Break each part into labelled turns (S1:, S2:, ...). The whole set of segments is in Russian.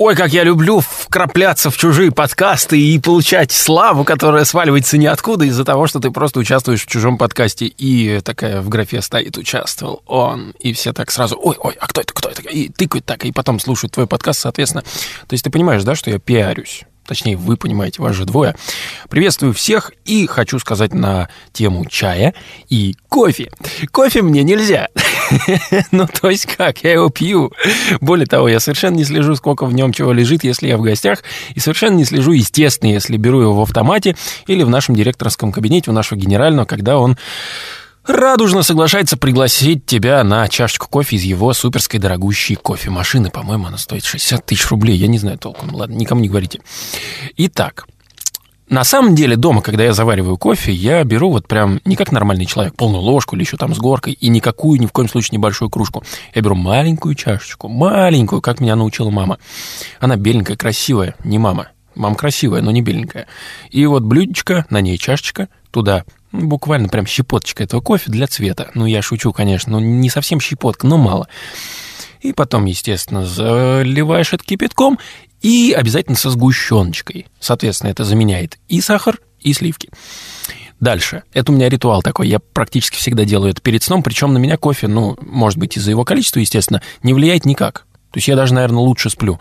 S1: Ой, как я люблю вкрапляться в чужие подкасты и получать славу, которая сваливается ниоткуда из-за того, что ты просто участвуешь в чужом подкасте. И такая в графе стоит «участвовал он». И все так сразу «Ой, ой, а кто это, кто это?» И тыкают так, и потом слушают твой подкаст, соответственно. То есть ты понимаешь, да, что я пиарюсь? Точнее, вы понимаете, вас же двое. Приветствую всех и хочу сказать на тему чая и кофе. Кофе мне нельзя. ну, то есть как, я его пью. Более того, я совершенно не слежу, сколько в нем чего лежит, если я в гостях, и совершенно не слежу, естественно, если беру его в автомате или в нашем директорском кабинете у нашего генерального, когда он радужно соглашается пригласить тебя на чашечку кофе из его суперской дорогущей кофемашины. По-моему, она стоит 60 тысяч рублей. Я не знаю толком. Ладно, никому не говорите. Итак, на самом деле дома, когда я завариваю кофе, я беру вот прям не как нормальный человек, полную ложку или еще там с горкой, и никакую, ни в коем случае небольшую кружку. Я беру маленькую чашечку, маленькую, как меня научила мама. Она беленькая, красивая, не мама. Мама красивая, но не беленькая. И вот блюдечко, на ней чашечка, туда буквально прям щепоточка этого кофе для цвета. Ну, я шучу, конечно, но не совсем щепотка, но мало. И потом, естественно, заливаешь это кипятком и обязательно со сгущеночкой. Соответственно, это заменяет и сахар, и сливки. Дальше. Это у меня ритуал такой. Я практически всегда делаю это перед сном. Причем на меня кофе, ну, может быть, из-за его количества, естественно, не влияет никак. То есть я даже, наверное, лучше сплю.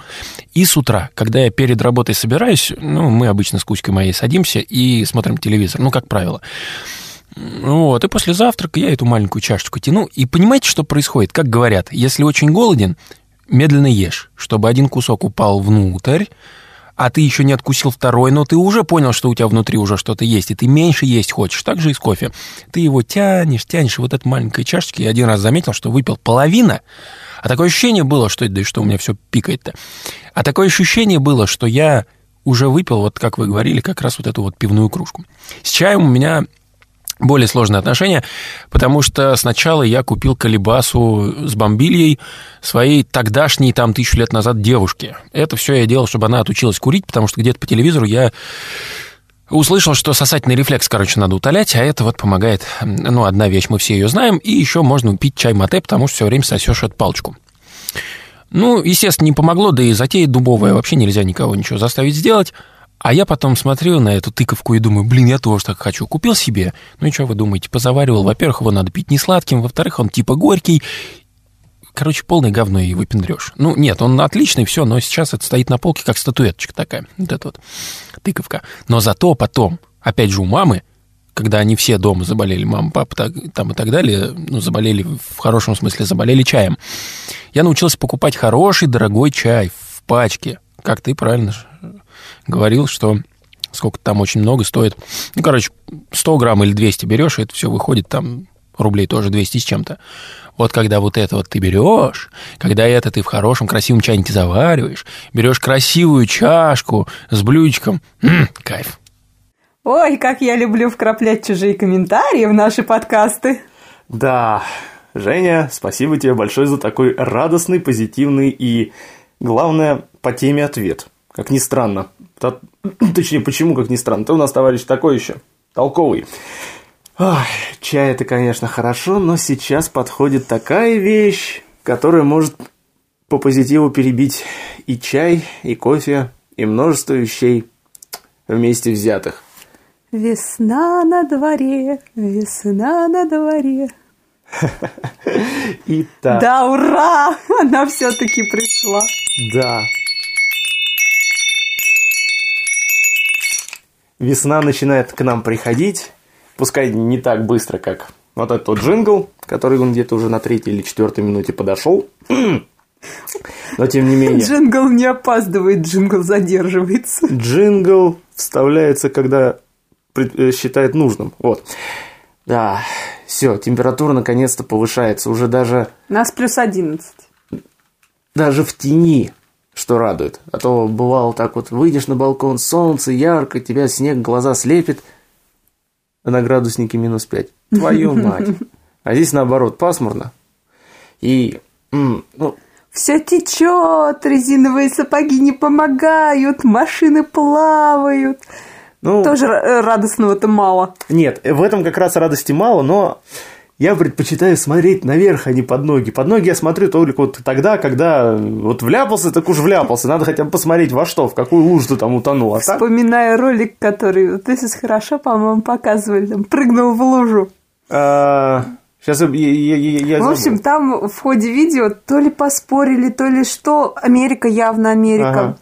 S1: И с утра, когда я перед работой собираюсь, ну, мы обычно с Кузькой моей садимся и смотрим телевизор, ну, как правило. Вот, и после завтрака я эту маленькую чашечку тяну. И понимаете, что происходит? Как говорят, если очень голоден, медленно ешь, чтобы один кусок упал внутрь, а ты еще не откусил второй, но ты уже понял, что у тебя внутри уже что-то есть, и ты меньше есть хочешь. Так же и с кофе. Ты его тянешь, тянешь, и вот этой маленькой чашечки. Я один раз заметил, что выпил половина, а такое ощущение было, что да и что у меня все пикает-то. А такое ощущение было, что я уже выпил, вот как вы говорили, как раз вот эту вот пивную кружку. С чаем у меня более сложные отношения, потому что сначала я купил колебасу с бомбильей своей тогдашней, там, тысячу лет назад девушке. Это все я делал, чтобы она отучилась курить, потому что где-то по телевизору я Услышал, что сосательный рефлекс, короче, надо утолять, а это вот помогает, ну, одна вещь, мы все ее знаем, и еще можно пить чай мате, потому что все время сосешь эту палочку. Ну, естественно, не помогло, да и затея дубовая, вообще нельзя никого ничего заставить сделать. А я потом смотрю на эту тыковку и думаю, блин, я тоже так хочу. Купил себе, ну и что вы думаете, позаваривал. Во-первых, его надо пить не сладким, во-вторых, он типа горький, Короче, полное говно и выпендрешь. Ну, нет, он отличный, все, но сейчас это стоит на полке, как статуэточка такая. Вот эта вот тыковка. Но зато потом, опять же, у мамы, когда они все дома заболели, мама, папа так, там и так далее, ну, заболели, в хорошем смысле, заболели чаем, я научился покупать хороший, дорогой чай в пачке. Как ты правильно говорил, что сколько там очень много стоит. Ну, короче, 100 грамм или 200 берешь, и это все выходит там рублей тоже 200 с чем-то. Вот когда вот это вот ты берешь, когда это ты в хорошем красивом чайнике завариваешь, берешь красивую чашку с блюдечком, м-м, кайф.
S2: Ой, как я люблю вкраплять чужие комментарии в наши подкасты.
S3: Да, Женя, спасибо тебе большое за такой радостный, позитивный и, главное, по теме ответ. Как ни странно. Точнее, почему, как ни странно? Ты у нас, товарищ, такой еще толковый. Ой, чай это, конечно, хорошо, но сейчас подходит такая вещь, которая может по позитиву перебить и чай, и кофе, и множество вещей вместе взятых.
S2: Весна на дворе, весна на дворе.
S3: Итак.
S2: Да, ура! Она все-таки пришла.
S3: Да. Весна начинает к нам приходить, пускай не так быстро, как вот этот вот джингл, который он где-то уже на третьей или четвертой минуте подошел. Но тем не менее.
S2: Джингл не опаздывает, джингл задерживается.
S3: Джингл вставляется, когда э, считает нужным. Вот. Да, все, температура наконец-то повышается. Уже даже...
S2: У нас плюс 11.
S3: Даже в тени, что радует. А то бывало так вот, выйдешь на балкон, солнце ярко, тебя снег глаза слепит – а на градуснике минус 5. Твою мать. А здесь наоборот, пасмурно. И, ну...
S2: Все течет, резиновые сапоги не помогают, машины плавают. Ну, Тоже радостного-то мало.
S3: Нет, в этом как раз радости мало, но я предпочитаю смотреть наверх, а не под ноги. Под ноги я смотрю только вот тогда, когда вот вляпался, так уж вляпался. Надо хотя бы посмотреть во что, в какую лужу ты там утонул. А так...
S2: Вспоминая ролик, который вот здесь хорошо, по-моему, показывали, там прыгнул в лужу.
S3: А, Сейчас я, я, я, я
S2: В общем,
S3: забыл.
S2: там в ходе видео то ли поспорили, то ли что. Америка, явно Америка.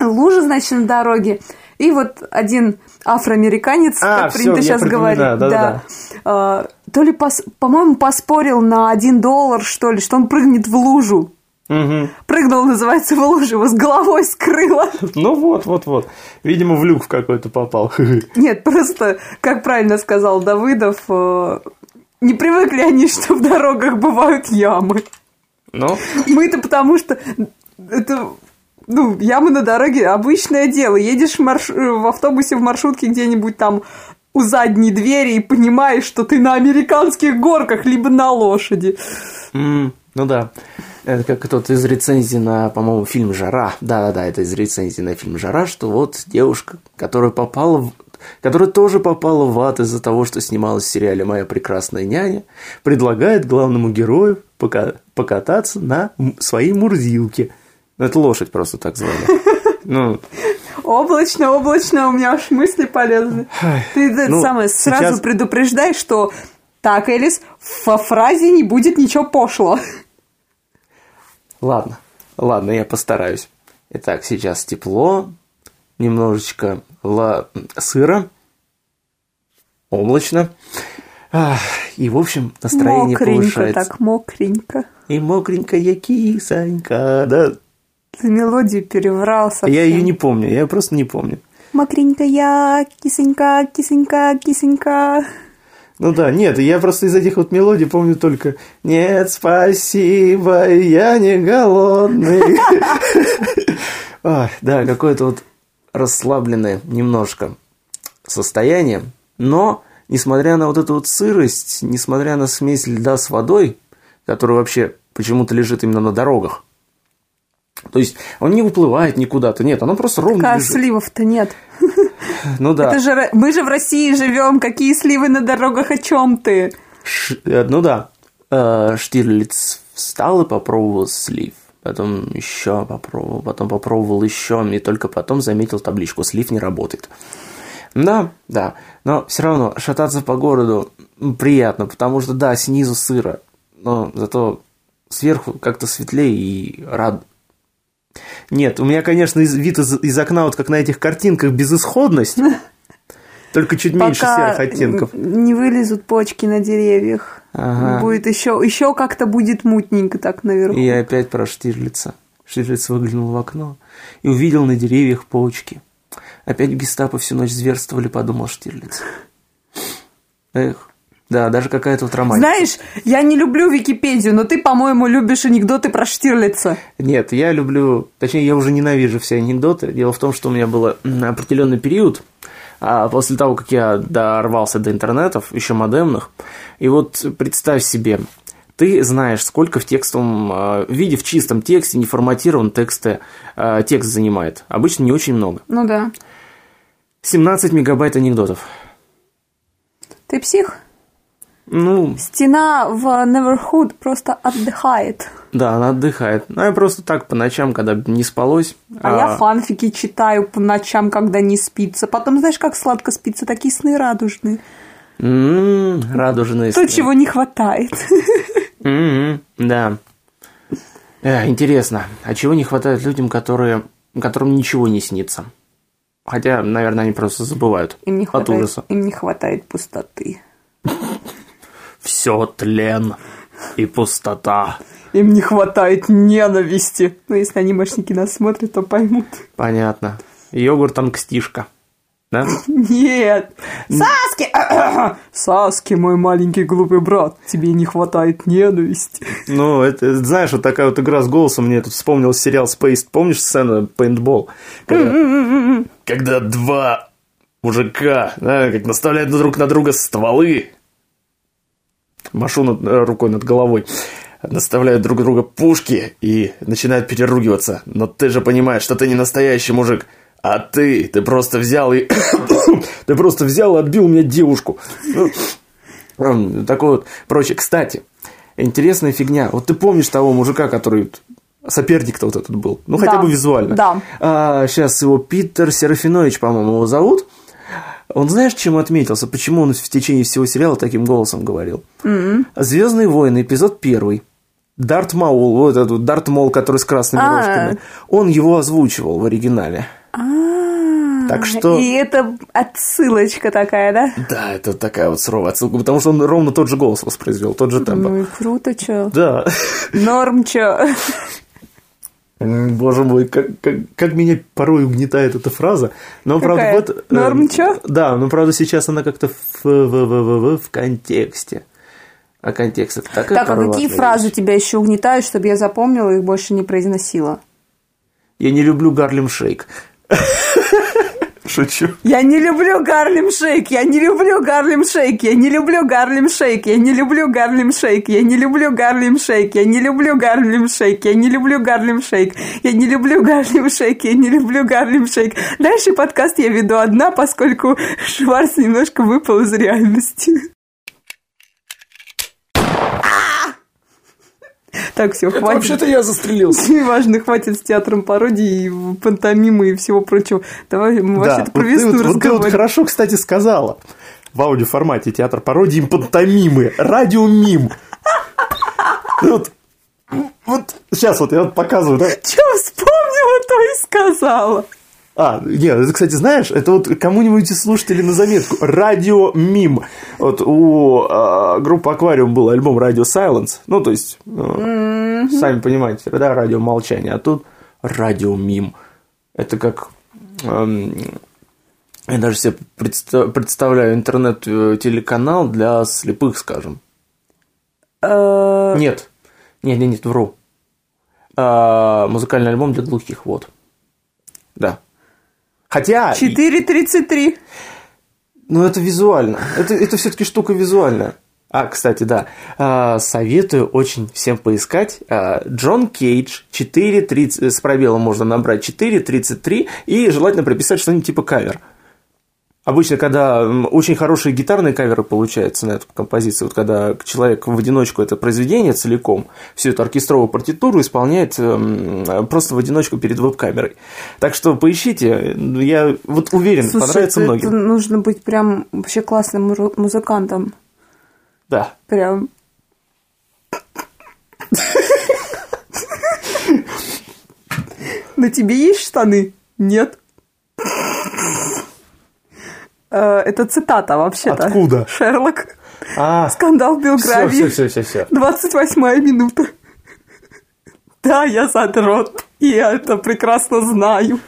S2: Лужа, значит, на дороге. И вот один афроамериканец,
S3: А,
S2: как
S3: всё,
S2: принято сейчас говорить,
S3: да-да-да.
S2: а, то ли, пос- по-моему, поспорил на один доллар, что ли, что он прыгнет в лужу.
S3: Мгм.
S2: Прыгнул, называется, в лужу, его с головой скрыло.
S3: Ну вот, вот, вот. Видимо, в люк какой-то попал.
S2: Нет, просто, как правильно сказал Давыдов, э, не привыкли они, что в дорогах бывают ямы.
S3: Ну,
S2: Мы-то потому что это ну, ямы на дороге обычное дело. Едешь в, марш- в автобусе в маршрутке где-нибудь там у задней двери и понимаешь, что ты на американских горках, либо на лошади.
S3: м, ну да. Это как тот из рецензии на, по-моему, фильм «Жара». Да-да-да, это из рецензии на фильм «Жара», что вот девушка, которая попала в которая тоже попала в ад из-за того, что снималась в сериале «Моя прекрасная няня», предлагает главному герою пока- покататься на своей мурзилке. Ну, это лошадь просто так звали. Ну,
S2: Облачно, облачно, у меня аж мысли полезли. Ты это
S3: ну,
S2: самое сразу
S3: сейчас-
S2: предупреждай, что так, Элис, во фразе не будет ничего пошло.
S3: Ладно, ладно, я постараюсь. Итак, сейчас тепло, немножечко ла... сыра, облачно. Ах, И, в общем, настроение
S2: мокренько,
S3: повышается.
S2: так мокренько.
S3: И мокренькая кисонька, да.
S2: Ты мелодию переврал совсем.
S3: Я ее не помню, я просто не помню.
S2: Мокренькая, кисонька, кисонька, кисонька.
S3: Ну да, нет, я просто из этих вот мелодий помню только «Нет, спасибо, я не голодный». Да, какое-то вот расслабленное немножко состояние, но, несмотря на вот эту вот сырость, несмотря на смесь льда с водой, которая вообще почему-то лежит именно на дорогах, то есть он не уплывает никуда-то, нет, оно просто ровно
S2: А
S3: лежит.
S2: сливов-то нет.
S3: Ну да.
S2: Это же, мы же в России живем. Какие сливы на дорогах, о чем ты?
S3: Ш- э, ну да. Э, Штирлиц встал и попробовал слив. Потом еще попробовал, потом попробовал еще, и только потом заметил табличку «Слив не работает». Да, да, но все равно шататься по городу приятно, потому что, да, снизу сыро, но зато сверху как-то светлее и рад. Нет, у меня, конечно, из- вид из, из окна, вот как на этих картинках, безысходность, только чуть меньше серых оттенков.
S2: не вылезут почки на деревьях.
S3: Ага.
S2: Будет еще, еще как-то будет мутненько так наверху.
S3: И я опять про Штирлица. Штирлиц выглянул в окно и увидел на деревьях почки. Опять гестапо всю ночь зверствовали, подумал Штирлиц. Эх, да, даже какая-то вот романтика.
S2: Знаешь, я не люблю Википедию, но ты, по-моему, любишь анекдоты про Штирлица.
S3: Нет, я люблю, точнее, я уже ненавижу все анекдоты. Дело в том, что у меня был определенный период, а после того, как я дорвался до интернетов, еще модемных, и вот представь себе, ты знаешь, сколько в текстовом э, виде, в чистом тексте, неформатированном тексте э, текст занимает. Обычно не очень много.
S2: Ну да.
S3: 17 мегабайт анекдотов.
S2: Ты псих?
S3: Ну,
S2: Стена в Neverhood просто отдыхает.
S3: да, она отдыхает. Ну, я просто так по ночам, когда не спалось.
S2: А, я фанфики читаю по ночам, когда не спится. Потом, знаешь, как сладко спится, такие сны радужные.
S3: м, радужные
S2: То,
S3: сны.
S2: чего не хватает.
S3: Мгм, Да. Э, интересно, а чего не хватает людям, которые, которым ничего не снится? Хотя, наверное, они просто забывают
S2: Им не
S3: от
S2: хватает,
S3: ужаса.
S2: им не хватает пустоты.
S3: Все тлен и пустота.
S2: Им не хватает ненависти. Ну, если анимешники нас смотрят, то поймут.
S3: Понятно. Йогурт анкстишка. Да?
S2: Нет. Саски! Саски, мой маленький глупый брат, тебе не хватает ненависти.
S3: Ну, это, знаешь, вот такая вот игра с голосом. Мне тут вспомнил сериал Space. Помнишь сцену Paintball? Когда, когда два мужика, да, как наставляют друг на друга стволы, машу над- э, рукой над головой, наставляют друг друга пушки и начинают переругиваться. Но ты же понимаешь, что ты не настоящий мужик. А ты, ты просто взял и... ты просто взял и отбил у меня девушку. Ну, Эм, Такой вот прочее. Кстати, интересная фигня. Вот ты помнишь того мужика, который соперник-то вот этот был? Ну, хотя
S2: Да.
S3: бы визуально.
S2: Да.
S3: сейчас его Питер Серафинович, по-моему, его зовут. Он знаешь, чем отметился? Почему он в течение всего сериала таким голосом говорил? Звездные войны, эпизод первый. Дарт Маул, вот этот вот Дарт Мол, который с красными
S2: А.
S3: рожками, он его озвучивал в оригинале.
S2: А,
S3: Так что-
S2: И это отсылочка такая, да?
S3: Да, это такая вот суровая отсылка, потому что он ровно тот же голос воспроизвел, тот же тембр.
S2: Ну и круто, чё.
S3: Да.
S2: Норм, чё.
S3: Боже мой, как, как, как меня порой угнетает эта фраза. Но, правда,
S2: Какая?
S3: вот... э,
S2: Норм чё?
S3: Да, но, правда, сейчас она как-то в, в, в, в, в- в контексте. А контекст это такая
S2: Так, а какие фразы тебя еще угнетают, чтобы я запомнила и их больше не произносила?
S3: Я не люблю Гарлем Шейк. Шучу.
S2: Я не люблю Гарлем Шейк, я не люблю Гарлем Шейк, я не люблю Гарлем Шейк, я не люблю Гарлем Шейк, я не люблю Гарлем Шейк, я не люблю Гарлем Шейк, я не люблю Гарлем Шейк, я не люблю Гарлем Шейк, я не люблю Гарлем Шейк. Дальше подкаст я веду одна, поскольку Шварц немножко выпал из реальности. Так, все, хватит.
S3: вообще-то я застрелился.
S2: Неважно, хватит с театром пародии, и пантомимы и всего прочего. Давай мы
S3: Да,
S2: вообще-то про весну
S3: вот, вот ты вот хорошо, кстати, сказала. В аудиоформате театр пародии пантомимы, радиомим. Ну Вот, вот сейчас вот я вот показываю, да?
S2: Че вспомнила, то и сказала.
S3: А, нет, это, кстати, знаешь, это вот кому-нибудь из слушателей на заметку. Радио Мим. Вот у а, группы Аквариум был альбом Radio Silence. Ну, то есть, э, сами понимаете, да, радио молчание. А тут Радио Мим. Это как... эм, я даже себе предста- представляю интернет-телеканал для слепых, скажем.
S2: Э,
S3: Нет. Нет, нет, нет, вру. А, музыкальный альбом для глухих, вот. Да. Хотя...
S2: 4.33.
S3: Ну, это визуально. Это, это все-таки штука визуальная. А, кстати, да. А, советую очень всем поискать. А, Джон Кейдж 4.30... С пробелом можно набрать 4.33 и желательно прописать что-нибудь типа кавер. Обычно, когда очень хорошие гитарные каверы получаются на эту композицию, вот когда человек в одиночку это произведение целиком, всю эту оркестровую партитуру исполняет эм, просто в одиночку перед веб-камерой. Так что поищите, я вот уверен,
S2: Слушай,
S3: понравится
S2: это,
S3: многим.
S2: это нужно быть прям вообще классным музыкантом.
S3: Да.
S2: Прям. На тебе есть штаны? Нет. Э, Это цитата вообще-то.
S3: Откуда?
S2: Шерлок.
S3: А,
S2: Скандал Белгравии.
S3: все, все, все, все.
S2: 28 минута. Да, я задрот. И я это прекрасно знаю.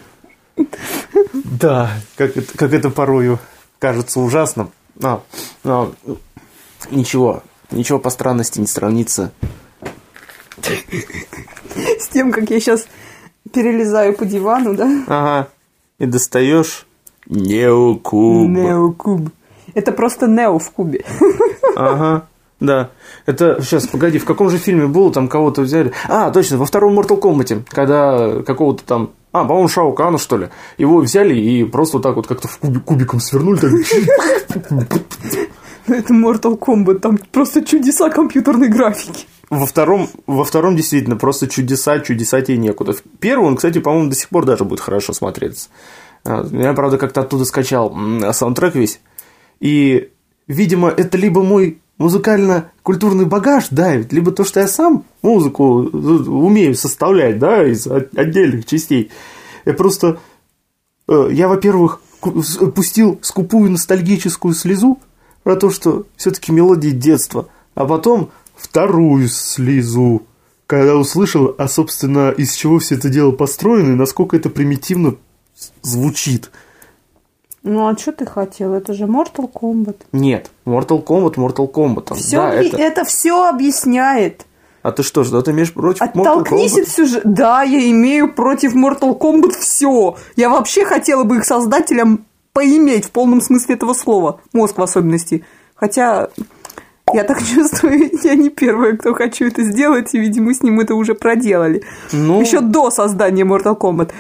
S3: Да, как это, как это порою кажется ужасным. Но, но ничего, ничего по странности не сравнится.
S2: С тем, как я сейчас перелезаю по дивану, да?
S3: Ага. И достаешь неокуб.
S2: Неокуб. Это просто Нео в кубе.
S3: Ага. Да. Это, сейчас, погоди, в каком же фильме было, там кого-то взяли? А, точно, во втором Mortal Kombat, когда какого-то там, а, по-моему, Шао Кана, что ли, его взяли и просто вот так вот как-то в кубик, кубиком свернули, так,
S2: Это Mortal Kombat, там просто чудеса компьютерной графики.
S3: Во втором, во втором действительно просто чудеса, чудеса тебе некуда. В Первый он, кстати, по-моему, до сих пор даже будет хорошо смотреться. А, Я, правда, как-то оттуда скачал саундтрек весь. И, видимо, это либо мой музыкально-культурный багаж давит, либо то, что я сам музыку э, умею составлять, да, из от- отдельных частей. Я просто... э, Я, во-первых, пустил скупую ностальгическую слезу про то, что все-таки мелодии детства, а потом вторую слезу, когда услышал, а, собственно, из чего все это дело построено и насколько это примитивно звучит.
S2: Ну а что ты хотел? Это же Mortal Kombat.
S3: Нет, Mortal Kombat, Mortal Kombat.
S2: Все,
S3: да, это...
S2: это все объясняет.
S3: А ты что, что ты имеешь против Mortal
S2: Оттолкнись
S3: Kombat?
S2: от сюжета. Да, я имею против Mortal Kombat все. Я вообще хотела бы их создателям поиметь в полном смысле этого слова. Мозг в особенности. Хотя я так чувствую, я не первая, кто хочу это сделать, и, видимо, с ним это уже проделали.
S3: Ну,
S2: Еще до создания Mortal Kombat.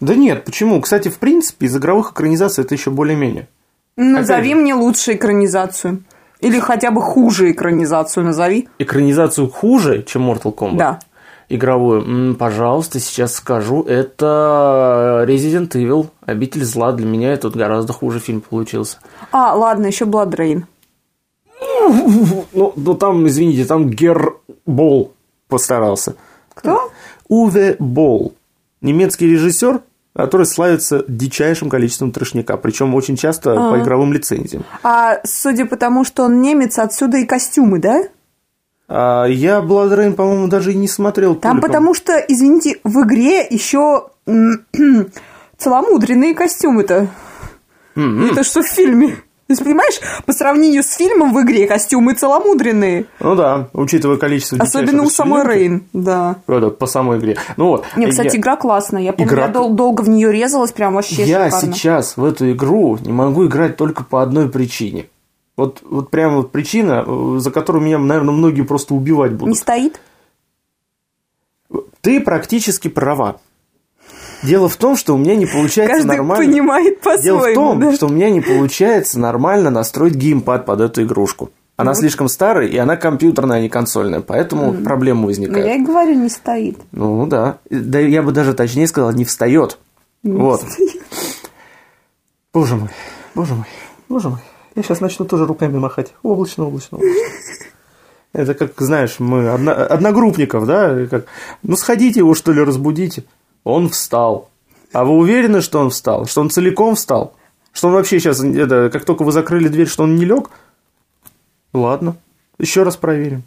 S3: да нет, почему? Кстати, в принципе, из игровых экранизаций это еще более-менее.
S2: Назови
S3: же.
S2: мне лучшую экранизацию. Или хотя бы хуже экранизацию назови.
S3: Экранизацию хуже, чем Mortal Kombat?
S2: Да.
S3: Игровую, М, пожалуйста, сейчас скажу, это Resident Evil, Обитель зла. Для меня это гораздо хуже фильм получился.
S2: А, ладно, еще Blood Rain.
S3: Ну, ну там, извините, там Гер Бол постарался.
S2: Кто?
S3: Уве Бол. Немецкий режиссер, который славится дичайшим количеством трешняка, причем очень часто по игровым лицензиям.
S2: А судя по тому, что он немец, отсюда и костюмы, да?
S3: А я Rain, по-моему, даже и не смотрел.
S2: Там
S3: толиком.
S2: потому что, извините, в игре еще целомудренные костюмы-то.
S3: М-м.
S2: Это что в фильме? То есть, понимаешь, по сравнению с фильмом в игре костюмы целомудренные.
S3: Ну да, учитывая количество
S2: Особенно у самой. Рейн, да.
S3: Да, по самой игре. Ну вот.
S2: Не, кстати,
S3: я-
S2: игра классная. Я помню,
S3: Игра-
S2: я дол- долго в нее резалась, прям вообще
S3: Я
S2: шикарно.
S3: сейчас в эту игру не могу играть только по одной причине. Вот, вот прям вот причина, э, за которую меня, наверное, многие просто убивать
S2: Не
S3: будут.
S2: стоит?
S3: Ты практически права. Дело в том, что у меня не получается
S2: Каждый
S3: нормально.
S2: понимает
S3: Дело в
S2: по-своему.
S3: том,
S2: да.
S3: что у меня не получается нормально настроить геймпад под эту игрушку. Она слишком старая, и она компьютерная, а не консольная, поэтому проблемы
S2: Ну,
S3: возникают.
S2: я и говорю, не стоит.
S3: Ну да. Да я бы даже точнее сказал, не встает. вот. Боже мой, боже мой, боже мой. Я сейчас начну тоже руками махать. Облачно, облачно, облачно. Это как, знаешь, мы одно- одногруппников, да? Как, ну сходите его, что ли, разбудите. Он встал. А вы уверены, что он встал? Что он целиком встал? Что он вообще сейчас, это, как только вы закрыли дверь, что он не лег? Ладно, еще раз проверим.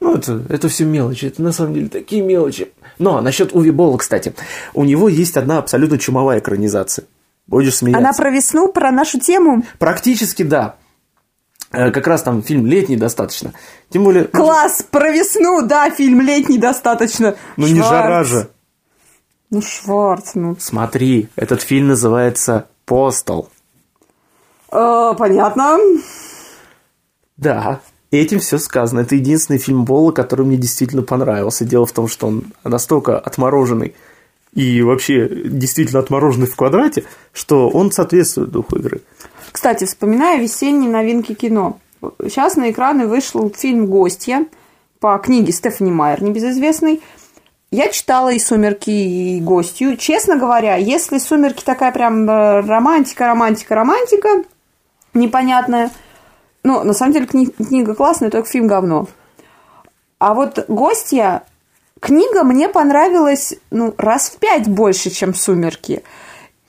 S3: Ну, это, это все мелочи, это на самом деле такие мелочи. Но насчет Уви Болла, кстати, у него есть одна абсолютно чумовая экранизация. Будешь смеяться.
S2: Она про весну, про нашу тему.
S3: Практически да. Э, Как раз там фильм летний достаточно. Тем более...
S2: Класс, про весну, да, фильм летний достаточно.
S3: Ну не жара же.
S2: Ну, Шварц, ну.
S3: Смотри, этот фильм называется «Постал».
S2: Э, понятно.
S3: Да, этим все сказано. Это единственный фильм Болла, который мне действительно понравился. Дело в том, что он настолько отмороженный и вообще действительно отмороженный в квадрате, что он соответствует духу игры.
S2: Кстати, вспоминая весенние новинки кино. Сейчас на экраны вышел фильм «Гостья» по книге Стефани Майер, небезызвестной. Я читала и «Сумерки», и «Гостью». Честно говоря, если «Сумерки» такая прям э, романтика, романтика, романтика, непонятная, ну, на самом деле кни- книга классная, только фильм говно. А вот «Гостья» книга мне понравилась, ну, раз в пять больше, чем «Сумерки».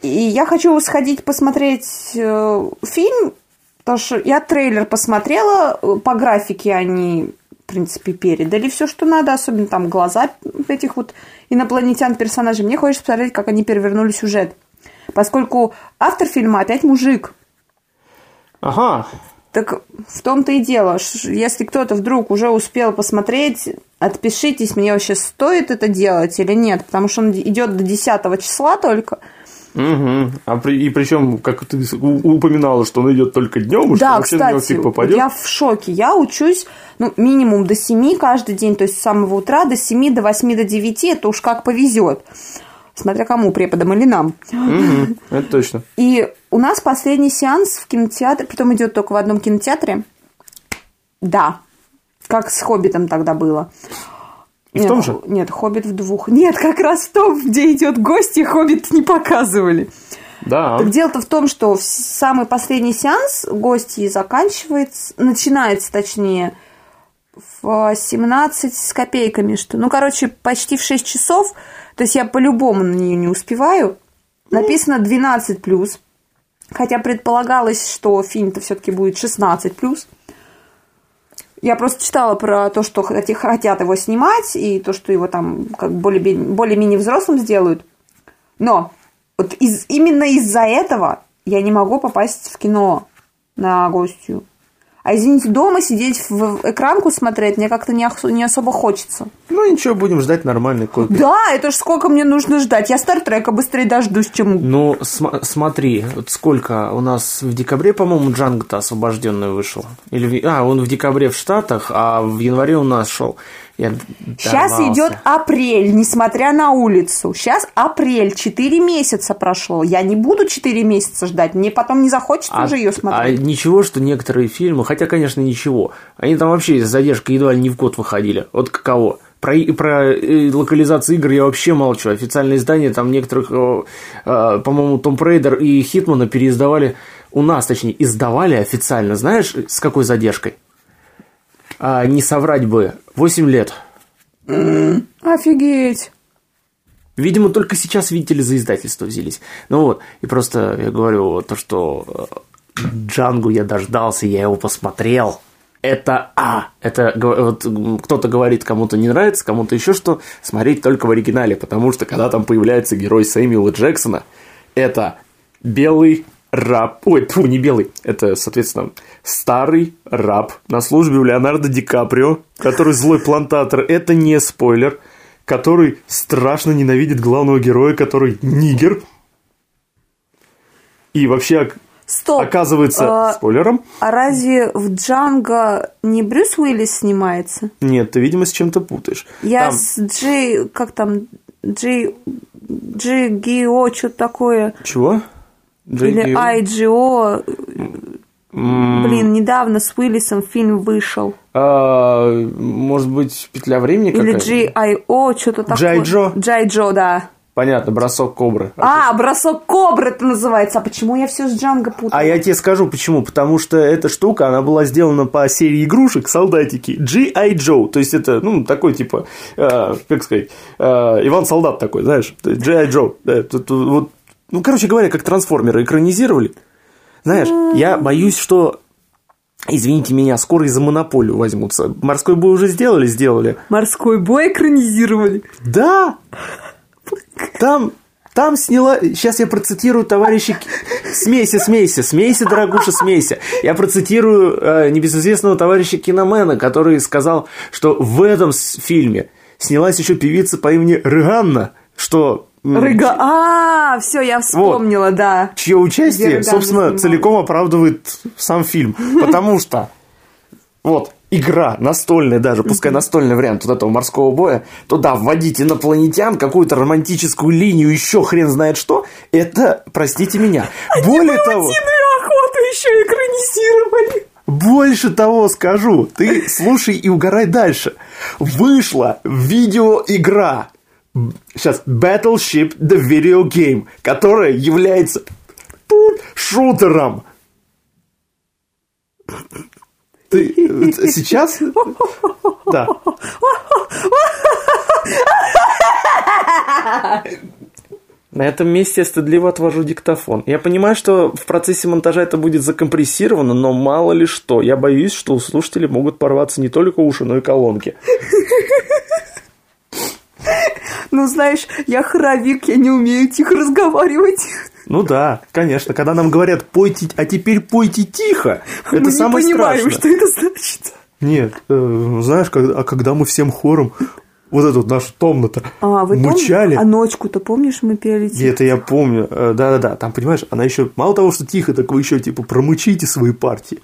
S2: И я хочу сходить посмотреть э, фильм, потому что я трейлер посмотрела, э, по графике они, в принципе, передали все, что надо, особенно там глаза этих вот инопланетян персонажей. Мне хочется посмотреть, как они перевернули сюжет. Поскольку автор фильма опять мужик.
S3: Ага,
S2: Так в том-то и дело, если кто-то вдруг уже успел посмотреть, отпишитесь, мне вообще стоит это делать или нет, потому что он идет до 10 числа только.
S3: Угу. А при- и причем, как ты упоминала, что он идет только днем, и что
S2: Да,
S3: вообще на
S2: кстати,
S3: попадет.
S2: я в шоке. Я учусь ну, минимум до 7 каждый день, то есть с самого утра до 7, до 8, до 9, это уж как повезет. Смотря кому, преподам или нам.
S3: Мгм, это точно.
S2: И у нас последний сеанс в кинотеатре, притом идет только в одном кинотеатре. Да, как с «Хоббитом» тогда было.
S3: И в том же?
S2: Нет, «Хоббит» в двух. Нет, как раз в том, где идет гости, «Хоббит» не показывали.
S3: Да.
S2: Так дело-то в том, что в самый последний сеанс гости заканчивается, начинается, точнее, в 17 с копейками, что, ну, короче, почти в 6 часов, то есть я по-любому на нее не успеваю. Написано 12 плюс, хотя предполагалось, что фильм-то все-таки будет 16 плюс. Я просто читала про то, что хотят его снимать, и то, что его там как более- более-менее взрослым сделают. Но вот из, именно из-за этого я не могу попасть в кино на гостью. А извините, дома сидеть в экранку смотреть мне как-то не, не особо хочется.
S3: Ну ничего, будем ждать нормальной копии.
S2: Да, это ж сколько мне нужно ждать. Я Стартрека быстрее дождусь, чем...
S3: Ну, см- смотри, вот сколько у нас в декабре, по-моему, Джанго-то освобожденный вышел. Или А, он в декабре в Штатах, а в январе у нас шел. Я
S2: Сейчас
S3: дорвался.
S2: идет апрель, несмотря на улицу. Сейчас апрель, 4 месяца прошло. Я не буду 4 месяца ждать, мне потом не захочется уже ее
S3: А
S2: смотреть.
S3: ничего, что некоторые фильмы, хотя, конечно, ничего, они там вообще с задержкой едва ли не в год выходили. Вот каково. Про, про э, локализацию игр я вообще молчу. Официальные издания, там некоторых, э, э, по-моему, Tomb Raider и Хитмана переиздавали, у нас, точнее, издавали официально, знаешь, с какой задержкой? А, не соврать бы, 8 лет.
S2: Офигеть.
S3: Видимо, только сейчас, видите ли, за издательство взялись. Ну вот, и просто я говорю, то, что э, Джангу я дождался, я его посмотрел. Это, а, это вот кто-то говорит, кому-то не нравится, кому-то еще что, смотреть только в оригинале, потому что когда там появляется герой Сэмюэла Джексона, это белый раб, ой, тьфу, не белый, это, соответственно, старый раб на службе у Леонардо Ди Каприо, который злой плантатор, это не спойлер, который страшно ненавидит главного героя, который нигер. И вообще
S2: Стоп.
S3: оказывается
S2: А,
S3: спойлером.
S2: А разве в Джанго не Брюс Уиллис снимается?
S3: Нет, ты, видимо, с чем-то путаешь.
S2: Я
S3: Там-
S2: с Джей, как там, Джей, Джей Гио, что-то такое.
S3: Чего?
S2: Или? IGO. Блин, недавно с Уиллисом фильм вышел.
S3: а, может быть, петля времени
S2: Или
S3: какая-то?
S2: GIO, что-то такое.
S3: Джай Джо?
S2: Джай Джо, да.
S3: Понятно, бросок кобры.
S2: А, бросок кобры это называется. А почему я все с Джанго путаю?
S3: А я тебе скажу почему. Потому что эта штука, она была сделана по серии игрушек солдатики G.I. Joe. То есть это, ну, такой типа, э, как сказать, э, Иван Солдат такой, знаешь, G.I. Joe. Да, тут, вот, ну, короче говоря, как трансформеры экранизировали. Знаешь, я боюсь, что Извините меня, скоро и за монополию возьмутся. Морской бой уже сделали, сделали.
S2: Морской бой экранизировали.
S3: Да! Там, там сняла... Сейчас я процитирую товарища... Ки- Смейся, смейся, смейся, дорогуша, смейся. Я процитирую э, небезызвестного товарища Киномена, который сказал, что в этом фильме снялась еще певица по имени Рыганна, что...
S2: Рыга. А, все, я вспомнила, да.
S3: чье участие, собственно, целиком оправдывает сам фильм. Потому что вот игра настольная даже, пускай настольный вариант вот этого морского боя, туда вводить инопланетян, какую-то романтическую линию, еще хрен знает что, это, простите меня, более того...
S2: Охоту еще экранизировали.
S3: Больше того скажу, ты слушай и угорай дальше. Вышла видеоигра, сейчас Battleship The Video Game, которая является шутером. Ты э, сейчас? Да. На этом месте я стыдливо отвожу диктофон. Я понимаю, что в процессе монтажа это будет закомпрессировано, но мало ли что. Я боюсь, что у слушателей могут порваться не только уши, но и колонки.
S2: Ну, знаешь, я хоровик, я не умею тихо разговаривать.
S3: Ну да, конечно. Когда нам говорят «пойте, а теперь пойте тихо», это
S2: Мы
S3: самое
S2: не понимаем,
S3: страшное.
S2: что это значит.
S3: Нет, э, знаешь, когда, а когда мы всем хором вот эту вот нашу комнату
S2: А, вы том-
S3: мучали...
S2: А ночку-то помнишь, мы пели?
S3: И это я помню. Э, Да-да-да, там, понимаешь, она еще мало того, что тихо, так вы еще типа промычите свои партии.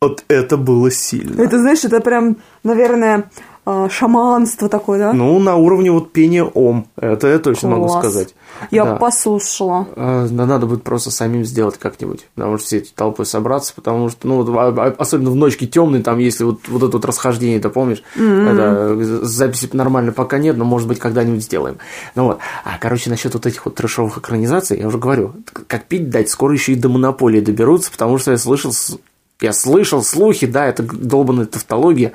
S3: Вот это было сильно.
S2: Это, знаешь, это прям, наверное, а, шаманство такое, да?
S3: Ну, на уровне вот пения ом. Это я точно могу
S2: Класс.
S3: сказать.
S2: Я
S3: Да.
S2: послушала.
S3: Да надо будет просто самим сделать как-нибудь, потому что все эти толпой собраться, потому что, ну, вот, а- а- особенно в ночке темной, там, если вот, вот это вот расхождение, ты помнишь, это, э, записи нормально пока нет, но, может быть, когда-нибудь сделаем. Ну вот, а, короче, насчет вот этих вот трешовых экранизаций, я уже говорю, как пить дать, скоро еще и до монополии доберутся, потому что я слышал, я слышал слухи, да, это долбанная тавтология,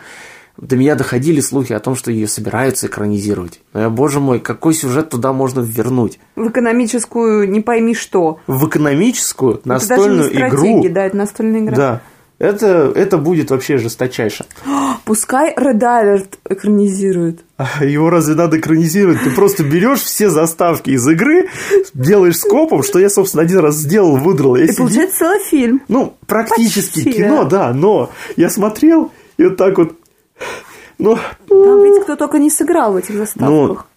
S3: до меня доходили слухи о том, что ее собираются экранизировать. Но я, боже мой, какой сюжет туда можно вернуть?
S2: В экономическую не пойми что.
S3: в экономическую
S2: это даже не
S3: настольную игру.
S2: да, это настольная игра.
S3: Да. Это, это будет вообще жесточайше.
S2: Пускай Red Alert экранизирует.
S3: А Его разве надо экранизировать? Ты просто берешь все заставки из игры, делаешь скопом, что я, собственно, один раз сделал, выдрал. Я
S2: И
S3: сидел-
S2: получается целый фильм.
S3: Ну, практически
S2: Почти,
S3: кино, да, но я смотрел, и вот так вот... Ну,
S2: Там ведь кто только не сыграл в этих заставках.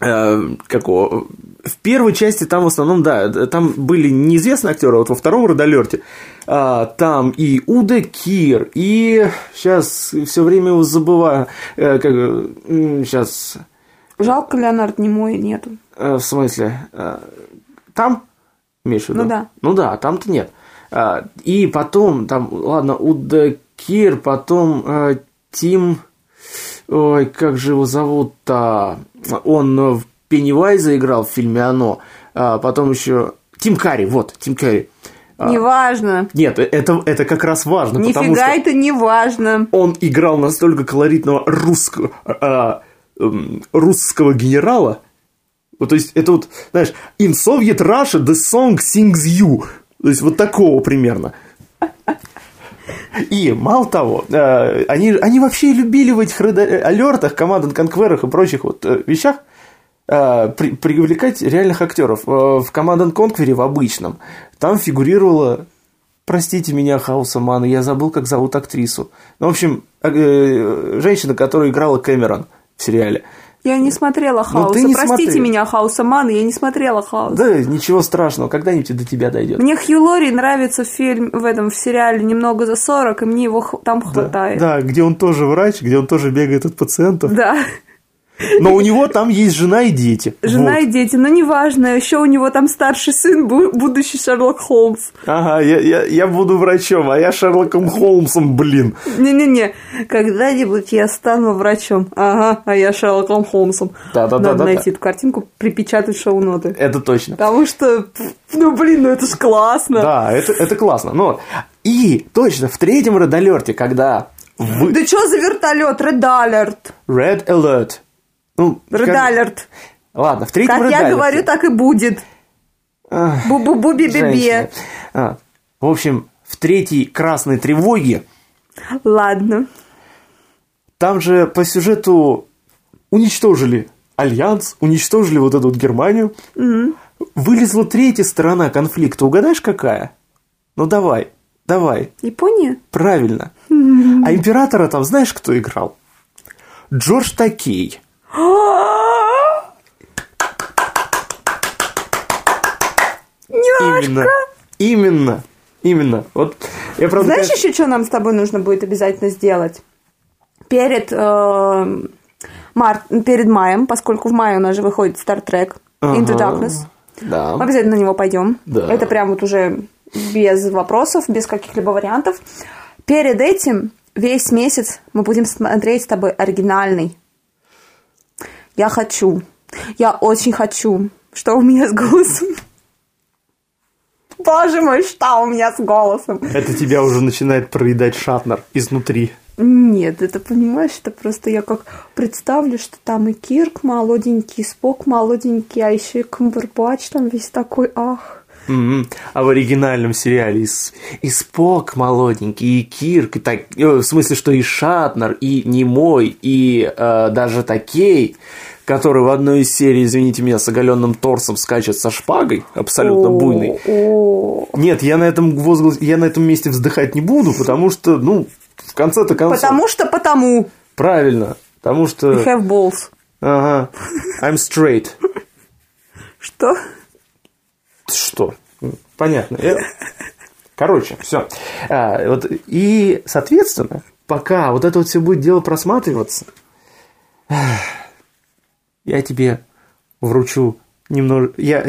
S3: э, какого... В первой части там в основном, да, там были неизвестные актеры, вот во втором Родолерте а, там и Уда Кир, и сейчас все время его забываю, э, как, сейчас...
S2: Жалко, Леонард Немой нету.
S3: Э, в смысле? Э, там? Виду?
S2: Ну да.
S3: Ну да, там-то нет. А, и потом, там, ладно, Уда Кир, потом Тим... Ой, как же его зовут-то? Он в Пеннивайза играл в фильме «Оно». А потом еще... Тим Карри, вот, Тим Карри.
S2: А, неважно.
S3: Нет, это, это как раз важно.
S2: Нифига
S3: потому что
S2: это не важно.
S3: Он играл настолько колоритного русского, а, а, русского генерала. Вот, то есть, это вот, знаешь, in Soviet Russia the song sings you. То есть, вот такого примерно. И, мало того, э, они, они вообще любили в этих алертах, командных конкверах и прочих вот э, вещах э, при, привлекать реальных актеров. В командном конквере, в обычном, там фигурировала, простите меня, Хауса Мана, я забыл, как зовут актрису. Ну, в общем, женщина, которая играла Кэмерон в сериале.
S2: Я не смотрела ну, Хауса. Не Простите смотри. меня, Хауса Ман, я не смотрела Хаус.
S3: Да, ничего страшного, когда-нибудь до тебя дойдет.
S2: Мне Хью Лори нравится в фильм, в этом в сериале немного за 40, и мне его там хватает.
S3: Да, да, где он тоже врач, где он тоже бегает от пациентов.
S2: Да.
S3: Но у него там есть жена и дети.
S2: Жена вот. и дети, но неважно, еще у него там старший сын, будущий Шерлок Холмс.
S3: Ага, я, я, я буду врачом, а я Шерлоком Холмсом, блин.
S2: Не-не-не, когда-нибудь я стану врачом. Ага, а я Шерлоком Холмсом.
S3: Да-да-да.
S2: Надо найти эту картинку, припечатать шоу-ноты.
S3: Это точно.
S2: Потому что, ну блин, ну это ж классно.
S3: Да, это, это классно. Но и точно в третьем Red Alert, когда
S2: вы... Да что за вертолет? Red Alert.
S3: Red Alert.
S2: Ну, Редалерт.
S3: Ладно, в третьем
S2: Как я говорю, так и будет. Бу-бу-бу-би-би-би.
S3: А, в общем, в третьей красной тревоге...
S2: Ладно.
S3: Там же по сюжету уничтожили Альянс, уничтожили вот эту вот Германию.
S2: Угу.
S3: Вылезла третья сторона конфликта. Угадаешь, какая? Ну, давай, давай.
S2: Япония?
S3: Правильно. А императора там знаешь, кто играл? Джордж Такей. Именно. Именно. Именно. Вот
S2: я правда. Знаешь конечно... еще, что нам с тобой нужно будет обязательно сделать? Перед э, март, перед маем, поскольку в мае у нас же выходит Star Trek Into Darkness.
S3: Да.
S2: Мы обязательно на него пойдем.
S3: Да.
S2: Это прям вот уже без вопросов, без каких-либо вариантов. Перед этим весь месяц мы будем смотреть с тобой оригинальный я хочу. Я очень хочу. Что у меня с голосом? Боже мой, что у меня с голосом?
S3: Это тебя уже начинает проедать Шатнер изнутри.
S2: Нет, это понимаешь, это просто я как представлю, что там и Кирк молоденький, и Спок молоденький, а еще и Камбербач там весь такой, ах.
S3: Mm-hmm. А в оригинальном сериале и, и Спок молоденький, и Кирк, и так, э, в смысле, что и Шатнер, и Немой, и э, даже Такей который в одной из серий, извините меня, с оголенным торсом скачет со шпагой, абсолютно буйный. Нет, я на этом возглас, я на этом месте вздыхать не буду, потому что, ну, в конце-то концов.
S2: Потому что потому.
S3: Правильно, потому что.
S2: You have balls.
S3: Ага. I'm straight.
S2: Что?
S3: Что? Понятно. Я... Короче, все. А, вот, и, соответственно, пока вот это вот все будет дело просматриваться, я тебе вручу немного, я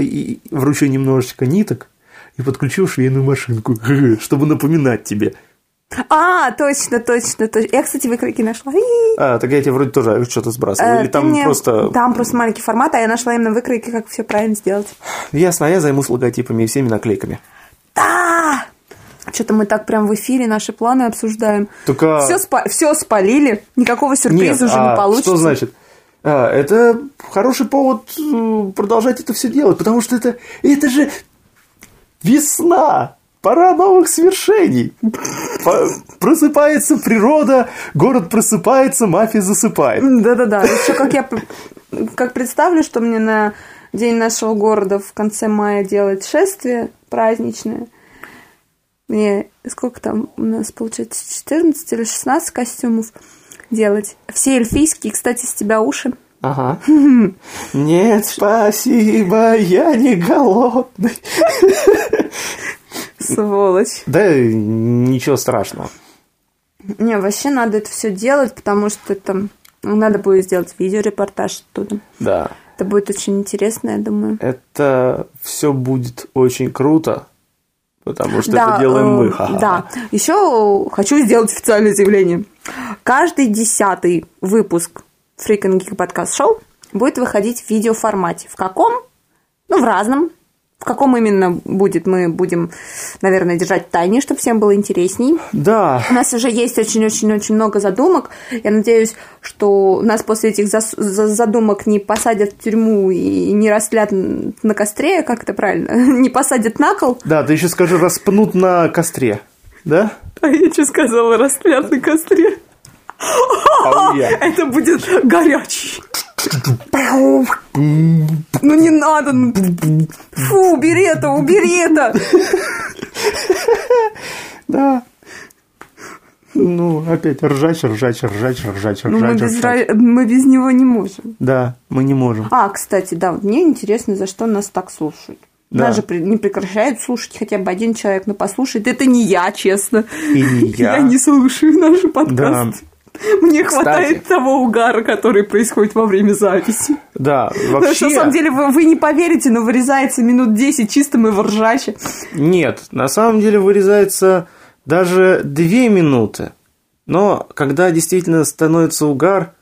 S3: вручу немножечко ниток и подключу швейную машинку, чтобы напоминать тебе.
S2: А, точно, точно, точно. Я, кстати, выкройки нашла.
S3: А, так я тебе вроде тоже что-то сбрасывал. Или там мне... просто...
S2: Там просто маленький формат, а я нашла именно выкройки, как все правильно сделать.
S3: Ясно, а я займусь логотипами и всеми наклейками.
S2: Да! Что-то мы так прям в эфире наши планы обсуждаем.
S3: Только...
S2: Все, спа... все спалили, никакого сюрприза
S3: Нет,
S2: уже
S3: а
S2: не получится.
S3: Что значит? А, это хороший повод э, продолжать это все делать, потому что это, это же весна, пора новых свершений. Просыпается природа, город просыпается, мафия засыпает.
S2: Да-да-да. Еще как я как представлю, что мне на день нашего города в конце мая делать шествие праздничное. Мне сколько там у нас получается 14 или 16 костюмов делать. Все эльфийские, кстати, с тебя уши.
S3: Ага. Нет, спасибо, я не голодный.
S2: Сволочь.
S3: Да ничего страшного.
S2: Не, вообще надо это все делать, потому что это надо будет сделать видеорепортаж оттуда.
S3: Да.
S2: Это будет очень интересно, я думаю.
S3: Это все будет очень круто, потому что это делаем мы.
S2: э,
S3: ха-ха.
S2: Да. Еще хочу сделать официальное заявление. Каждый десятый выпуск Freaking Geek подкаст шоу будет выходить в видеоформате. В каком? Ну, в разном. В каком именно будет, мы будем, наверное, держать в тайне, чтобы всем было интересней.
S3: Да,
S2: У нас уже есть очень-очень-очень много задумок. Я надеюсь, что нас после этих зас- задумок не посадят в тюрьму и не растлят на костре, как это правильно, не посадят на кол.
S3: да, ты еще скажи, распнут на костре, да?
S2: А я что сказала, растлят на костре? Это будет горячий. Ну не надо. ну. Фу, убери это, убери это.
S3: Да. Ну, опять ржач, ржач, ржач, ржач,
S2: Ну, мы
S3: ржач,
S2: без,
S3: ржач.
S2: ра- мы без него не можем.
S3: Да, мы не можем.
S2: А, кстати, да, вот мне интересно, за что нас так слушают.
S3: Да.
S2: Нас же при- не прекращает слушать хотя бы один человек, но послушает. Это не я, честно.
S3: И не я.
S2: не слушаю наши подкасты. Мне
S3: Кстати.
S2: хватает того угара, который происходит во время записи.
S3: Да,
S2: Потому что, на самом
S3: вообще...
S2: деле, вы, вы не поверите, но вырезается минут 10 чисто мы в ржаче.
S3: Нет, на самом деле вырезается даже две минуты. Но когда действительно становится угар,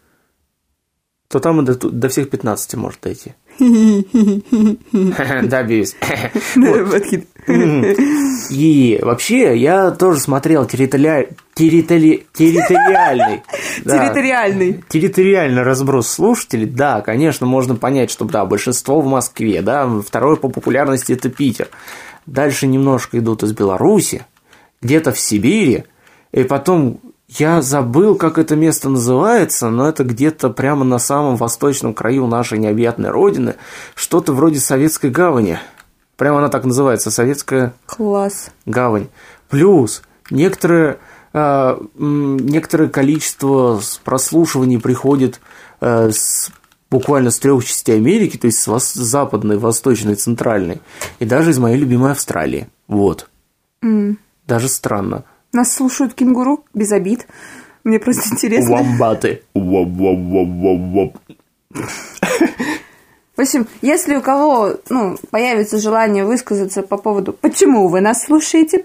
S3: то там и до, до всех 15 может дойти. Да, бьюсь. И вообще, я тоже смотрел территориаль- территори- территориальный. да,
S2: Территориальный.
S3: территориальный разброс слушателей, да, конечно, можно понять, что да, большинство в Москве, да, второе по популярности это Питер. Дальше немножко идут из Беларуси, где-то в Сибири, и потом я забыл, как это место называется, но это где-то прямо на самом восточном краю нашей необъятной родины, что-то вроде Советской гавани. Прямо она так называется, Советская
S2: Класс.
S3: гавань. Плюс некоторое, а, некоторое количество прослушиваний приходит э, с, буквально с трех частей Америки, то есть с вос- западной, восточной, центральной, и даже из моей любимой Австралии. Вот. Даже странно.
S2: Нас слушают кенгуру, без обид. Мне просто интересно.
S3: Вамбаты.
S2: В общем, если у кого ну, появится желание высказаться по поводу, почему вы нас слушаете,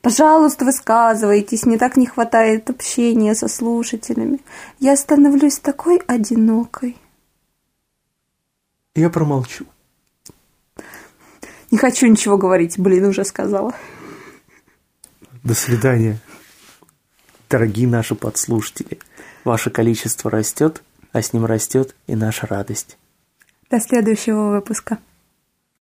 S2: пожалуйста, высказывайтесь. Мне так не хватает общения со слушателями. Я становлюсь такой одинокой.
S3: Я промолчу.
S2: Не хочу ничего говорить, блин, уже сказала.
S3: До свидания, дорогие наши подслушатели. Ваше количество растет, а с ним растет и наша радость.
S2: До следующего выпуска.